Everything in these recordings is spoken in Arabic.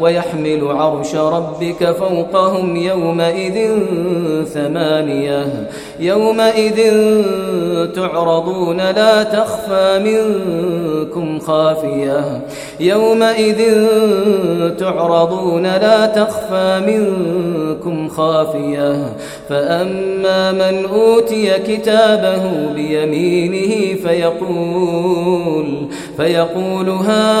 ويحمل عرش ربك فوقهم يومئذ ثمانية. يومئذ تعرضون لا تخفى منكم خافية. يومئذ تعرضون لا تخفى منكم خافية. فأما من أوتي كتابه بيمينه فيقول فيقول هاؤم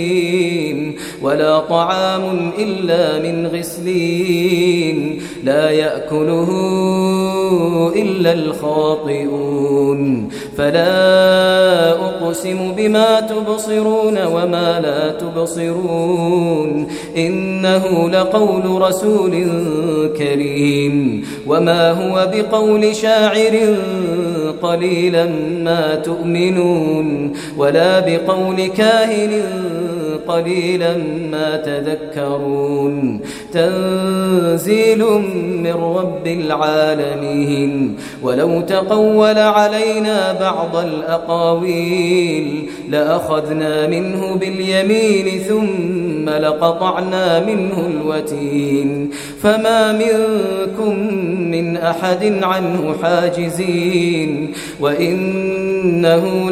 ولا طعام إلا من غسلين لا يأكله إلا الخاطئون فلا أقسم بما تبصرون وما لا تبصرون إنه لقول رسول كريم وما هو بقول شاعر قليلا ما تؤمنون ولا بقول كاهن قليلا ما تذكرون. تنزيل من رب العالمين. ولو تقول علينا بعض الأقاويل لأخذنا منه باليمين ثم لقطعنا منه الوتين. فما منكم من أحد عنه حاجزين. وإنه,